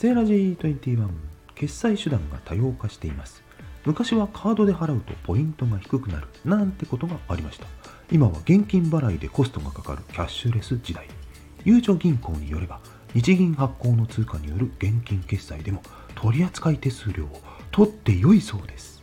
セーラジー21決済手段が多様化しています。昔はカードで払うとポイントが低くなるなんてことがありました。今は現金払いでコストがかかるキャッシュレス時代。ゆうちょ銀行によれば日銀発行の通貨による現金決済でも取扱手数料を取って良いそうです。